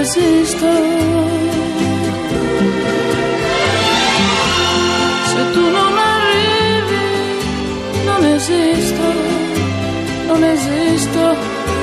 resisto. Se tu non arrivi, non esisto, non esisto.